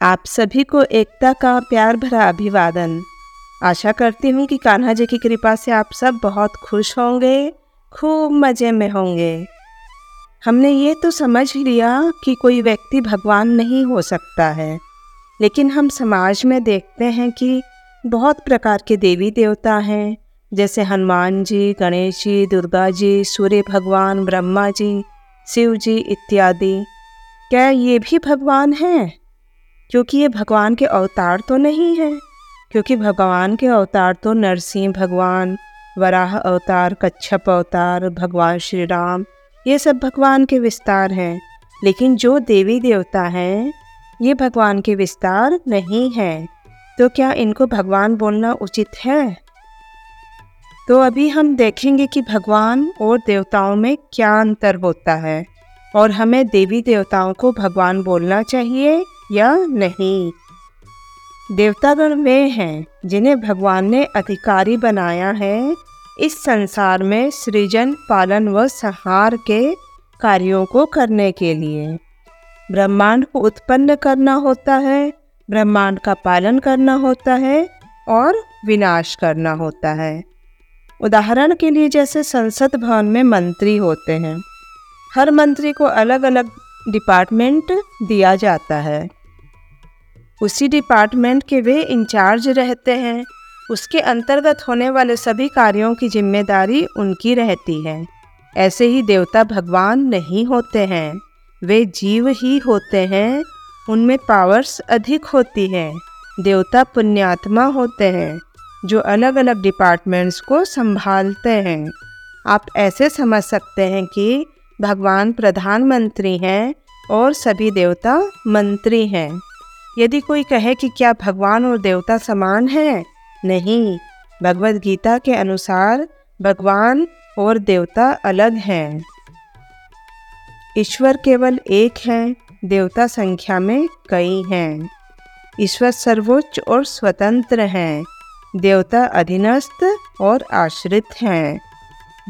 आप सभी को एकता का प्यार भरा अभिवादन। आशा करती हूँ कि कान्हा जी की कृपा से आप सब बहुत खुश होंगे, खूब मज़े में होंगे। हमने ये तो समझ लिया कि कोई व्यक्ति भगवान नहीं हो सकता है, लेकिन हम समाज में देखते हैं कि बहुत प्रकार के देवी देवता हैं, जैसे हनुमान जी, गणेश जी, दुर्गा जी, सूर्य भगवान, ब्रह्मा जी, शिव जी इत्यादि। क्या ये भी भगवान हैं? क्योंकि ये भगवान के अवतार तो नहीं हैं। क्योंकि भगवान के अवतार तो नरसिंह भगवान, वराह अवतार, कच्छप अवतार, भगवान श्री राम ये सब भगवान के विस्तार हैं। लेकिन जो देवी देवता हैं, ये भगवान के विस्तार नहीं हैं। तो क्या इनको भगवान बोलना उचित है? तो अभी हम देखेंगे कि भगवान और देवताओं में क्या अंतर होता है। और हमें देवी देवताओं को भगवान बोलना चाहिए या नहीं? देवतागण वे हैं जिन्हें भगवान ने अधिकारी बनाया है। इस संसार में सृजन, पालन व संहार के कार्यों को करने के लिए। ब्रह्मांड को उत्पन्न करना होता है, ब्रह्मांड का पालन करना होता है और विनाश करना होता है। उदाहरण के लिए जैसे संसद भवन में मंत्री होते हैं। हर मंत्री को अलग अलग डिपार्टमेंट दिया जाता है। उसी डिपार्टमेंट के वे इंचार्ज रहते हैं। उसके अंतर्गत होने वाले सभी कार्यों की ज़िम्मेदारी उनकी रहती है। ऐसे ही देवता भगवान नहीं होते हैं। वे जीव ही होते हैं। उनमें पावर्स अधिक होती हैं। देवता पुण्यात्मा होते हैं, जो अलग अलग डिपार्टमेंट्स को संभालते हैं। आप ऐसे समझ सकते हैं कि भगवान प्रधानमंत्री हैं और सभी देवता मंत्री हैं। यदि कोई कहे कि क्या भगवान और देवता समान हैं? नहीं। भगवत गीता के अनुसार भगवान और देवता अलग हैं। ईश्वर केवल एक हैं, देवता संख्या में कई हैं। ईश्वर सर्वोच्च और स्वतंत्र हैं। देवता अधीनस्थ और आश्रित हैं।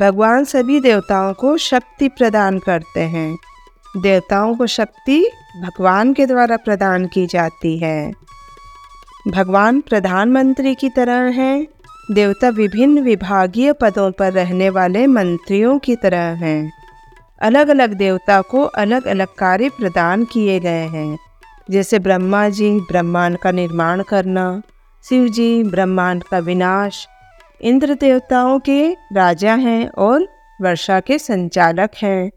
भगवान सभी देवताओं को शक्ति प्रदान करते हैं। देवताओं को शक्ति भगवान के द्वारा प्रदान की जाती है। भगवान प्रधानमंत्री की तरह हैं, देवता विभिन्न विभागीय पदों पर रहने वाले मंत्रियों की तरह हैं। अलग अलग देवता को अलग अलग कार्य प्रदान किए गए हैं, जैसे ब्रह्मा जी, ब्रह्मांड का निर्माण करना, शिव जी, ब्रह्मांड का विनाश, इंद्र देवताओं के राजा हैं और वर्षा के संचालक हैं,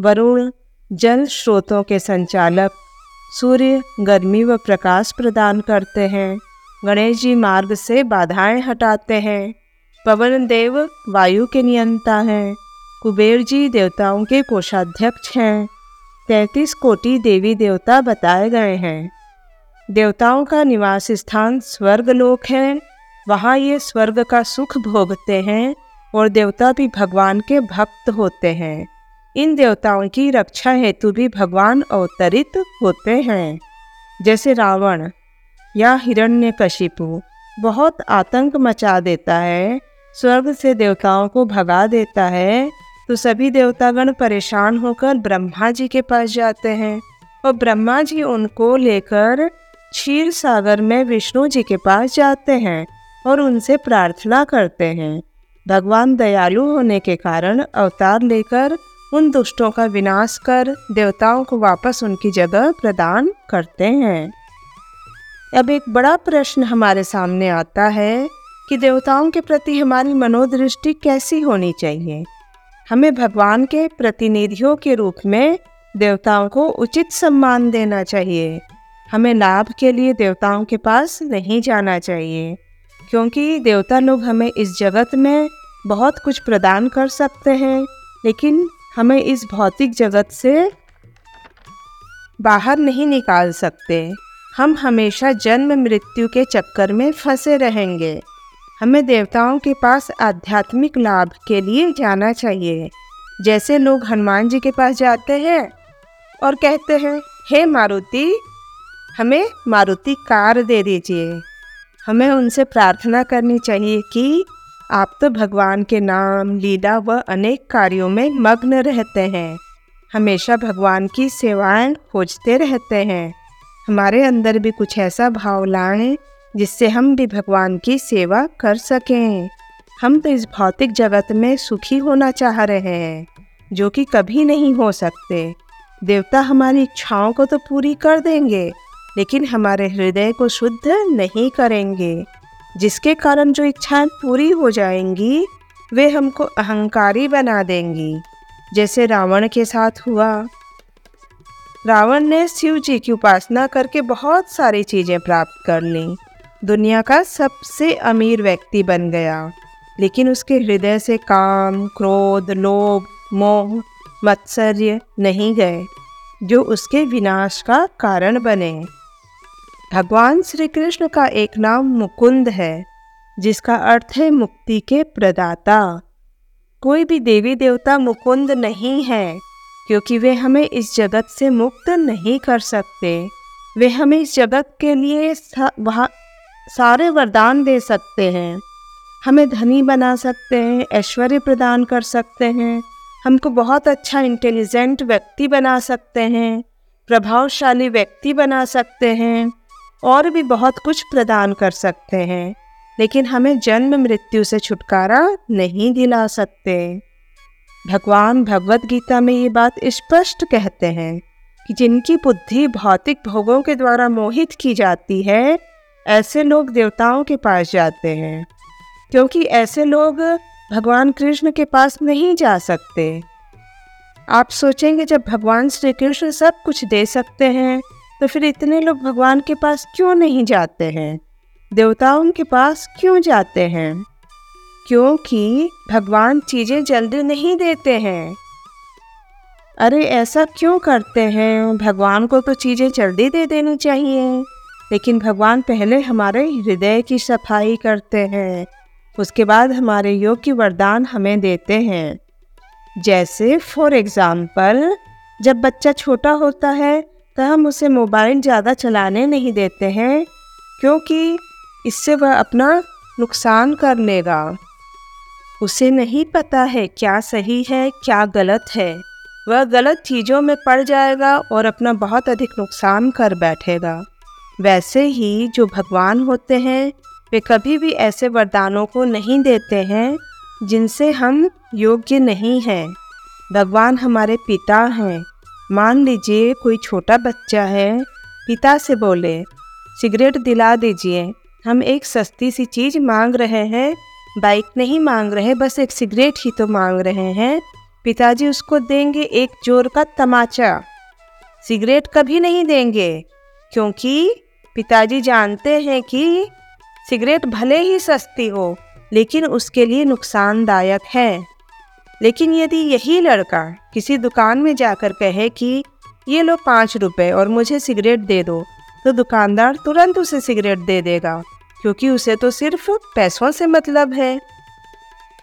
वरुण जल स्रोतों के संचालक सूर्य, गर्मी व प्रकाश प्रदान करते हैं। गणेश जी मार्ग से बाधाएँ हटाते हैं। पवन देव वायु के नियंता हैं। कुबेर जी देवताओं के कोषाध्यक्ष हैं। तैतीस कोटि देवी देवता बताए गए हैं। देवताओं का निवास स्थान स्वर्गलोक है। वहाँ ये स्वर्ग का सुख भोगते हैं और देवता भी भगवान के भक्त होते हैं। इन देवताओं की रक्षा हेतु भी भगवान अवतरित होते हैं। जैसे रावण या हिरण्यकशिपु बहुत आतंक मचा देता है, स्वर्ग से देवताओं को भगा देता है तो सभी देवतागण परेशान होकर ब्रह्मा जी के पास जाते हैं और ब्रह्मा जी उनको लेकर क्षीर सागर में विष्णु जी के पास जाते हैं और उनसे प्रार्थना करते हैं। भगवान दयालु होने के कारण अवतार लेकर उन दुष्टों का विनाश कर देवताओं को वापस उनकी जगह प्रदान करते हैं। अब एक बड़ा प्रश्न हमारे सामने आता है कि देवताओं के प्रति हमारी मनोदृष्टि कैसी होनी चाहिए? हमें भगवान के प्रतिनिधियों के रूप में देवताओं को उचित सम्मान देना चाहिए। हमें लाभ के लिए देवताओं के पास नहीं जाना चाहिए, क्योंकि देवता लोग हमें इस जगत में बहुत कुछ प्रदान कर सकते हैं, लेकिन हमें इस भौतिक जगत से बाहर नहीं निकाल सकते। हम हमेशा जन्म मृत्यु के चक्कर में फंसे रहेंगे। हमें देवताओं के पास आध्यात्मिक लाभ के लिए जाना चाहिए। जैसे लोग हनुमान जी के पास जाते हैं और कहते हैं, हे मारुति, हमें मारुति कार दे दीजिए। हमें उनसे प्रार्थना करनी चाहिए कि आप तो भगवान के नाम, लीला व अनेक कार्यों में मग्न रहते हैं। हमेशा भगवान की सेवाएँ खोजते रहते हैं। हमारे अंदर भी कुछ ऐसा भाव लाएँ, जिससे हम भी भगवान की सेवा कर सकें। हम तो इस भौतिक जगत में सुखी होना चाह रहे हैं, जो कि कभी नहीं हो सकते। देवता हमारी इच्छाओं को तो पूरी कर देंगे, लेकिन हमारे हृदय को शुद्ध नहीं करेंगे। जिसके कारण जो इच्छाएँ पूरी हो जाएँगी, वे हमको अहंकारी बना देंगी। जैसे रावण के साथ हुआ। रावण ने शिव जी की उपासना करके बहुत सारी चीज़ें प्राप्त कर ली। दुनिया का सबसे अमीर व्यक्ति बन गया। लेकिन उसके हृदय से काम, क्रोध, लोभ, मोह, मत्सर्य नहीं गए, जो उसके विनाश का कारण बने। भगवान श्री कृष्ण का एक नाम मुकुंद है जिसका अर्थ है मुक्ति के प्रदाता। कोई भी देवी देवता मुकुंद नहीं है क्योंकि वे हमें इस जगत से मुक्त नहीं कर सकते। वे हमें इस जगत के लिए सा, सारे वरदान दे सकते हैं। हमें धनी बना सकते हैं ऐश्वर्य प्रदान कर सकते हैं। हमको बहुत अच्छा इंटेलिजेंट व्यक्ति बना सकते हैं प्रभावशाली व्यक्ति बना सकते हैं। और भी बहुत कुछ प्रदान कर सकते हैं, लेकिन हमें जन्म मृत्यु से छुटकारा नहीं दिला सकते। भगवान भगवत गीता में ये बात स्पष्ट कहते हैं कि जिनकी बुद्धि भौतिक भोगों के द्वारा मोहित की जाती है, ऐसे लोग देवताओं के पास जाते हैं, क्योंकि ऐसे लोग भगवान कृष्ण के पास नहीं जा सकते। आप सोचेंगे जब भगवान श्री कृष्ण सब कुछ दे सकते हैं तो फिर इतने लोग भगवान के पास क्यों नहीं जाते हैं? देवताओं के पास क्यों जाते हैं? क्योंकि भगवान चीज़ें जल्दी नहीं देते हैं। अरे ऐसा क्यों करते हैं? भगवान को तो चीज़ें जल्दी दे देनी चाहिए। लेकिन भगवान पहले हमारे हृदय की सफ़ाई करते हैं। उसके बाद हमारे योग्य वरदान हमें देते हैं। जैसे फॉर एग्ज़ाम्पल जब बच्चा छोटा होता है तो हम उसे मोबाइल ज़्यादा चलाने नहीं देते हैं, क्योंकि इससे वह अपना नुकसान कर लेगा। उसे नहीं पता है क्या सही है, क्या गलत है। वह गलत चीज़ों में पड़ जाएगा और अपना बहुत अधिक नुकसान कर बैठेगा। वैसे ही जो भगवान होते हैं, वे कभी भी ऐसे वरदानों को नहीं देते हैं, जिनसे हम योग्य नहीं हैं। भगवान हमारे पिता हैं। मान लीजिए, कोई छोटा बच्चा है। पिता से बोले, सिगरेट दिला दीजिए। हम एक सस्ती सी चीज़ मांग रहे हैं। बाइक नहीं मांग रहे, बस एक सिगरेट ही तो मांग रहे हैं। पिताजी उसको देंगे एक ज़ोर का तमाचा। सिगरेट कभी नहीं देंगे, क्योंकि पिताजी जानते हैं कि सिगरेट भले ही सस्ती हो, लेकिन उसके लिए नुकसानदायक है। लेकिन यदि यही लड़का किसी दुकान में जाकर कहे कि, ये लो पाँच रुपये और मुझे सिगरेट दे दो तो दुकानदार तुरंत उसे सिगरेट दे देगा, क्योंकि उसे तो सिर्फ़ पैसों से मतलब है।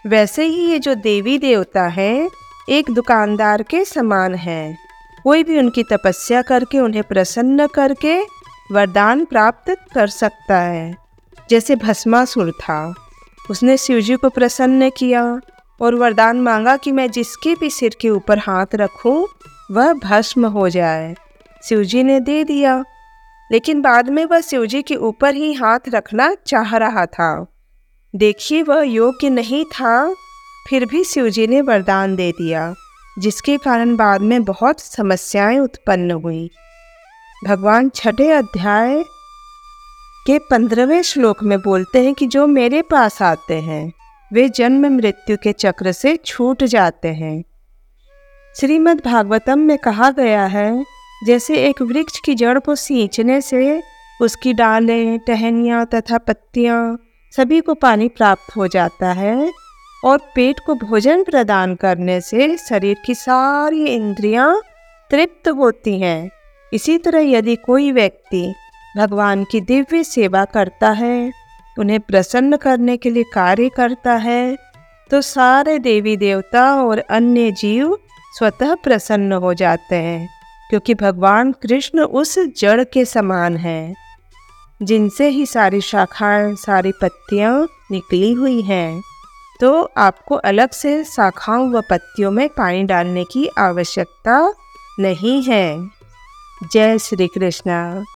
वैसे ही ये जो देवी देवता है, एक दुकानदार के समान है। कोई भी उनकी तपस्या करके, उन्हें प्रसन्न करके वरदान प्राप्त कर सकता है। जैसे भस्मासुर था, उसने शिवजी को प्रसन्न किया। और वरदान मांगा कि मैं जिसके भी सिर के ऊपर हाथ रखूँ, वह भस्म हो जाए। शिवजी ने दे दिया। लेकिन बाद में वह शिवजी के ऊपर ही हाथ रखना चाह रहा था। देखिए वह योग्य नहीं था। फिर भी शिवजी ने वरदान दे दिया, जिसके कारण बाद में बहुत समस्याएँ उत्पन्न हुई। भगवान छठे अध्याय के पंद्रहवें श्लोक में बोलते हैं कि जो मेरे पास आते हैं वे जन्म मृत्यु के चक्र से छूट जाते हैं। श्रीमद् भागवतम में कहा गया है, जैसे एक वृक्ष की जड़ को सींचने से उसकी डालें टहनियाँ तथा पत्तियाँ सभी को पानी प्राप्त हो जाता है और पेट को भोजन प्रदान करने से शरीर की सारी इंद्रियाँ तृप्त होती हैं। इसी तरह यदि कोई व्यक्ति भगवान की दिव्य सेवा करता है उन्हें प्रसन्न करने के लिए कार्य करता है तो सारे देवी देवता और अन्य जीव स्वतः प्रसन्न हो जाते हैं, क्योंकि भगवान कृष्ण उस जड़ के समान हैं, जिनसे ही सारी शाखाएँ, सारी पत्तियाँ निकली हुई हैं। तो आपको अलग से शाखाओं व पत्तियों में पानी डालने की आवश्यकता नहीं है। जय श्री कृष्णा।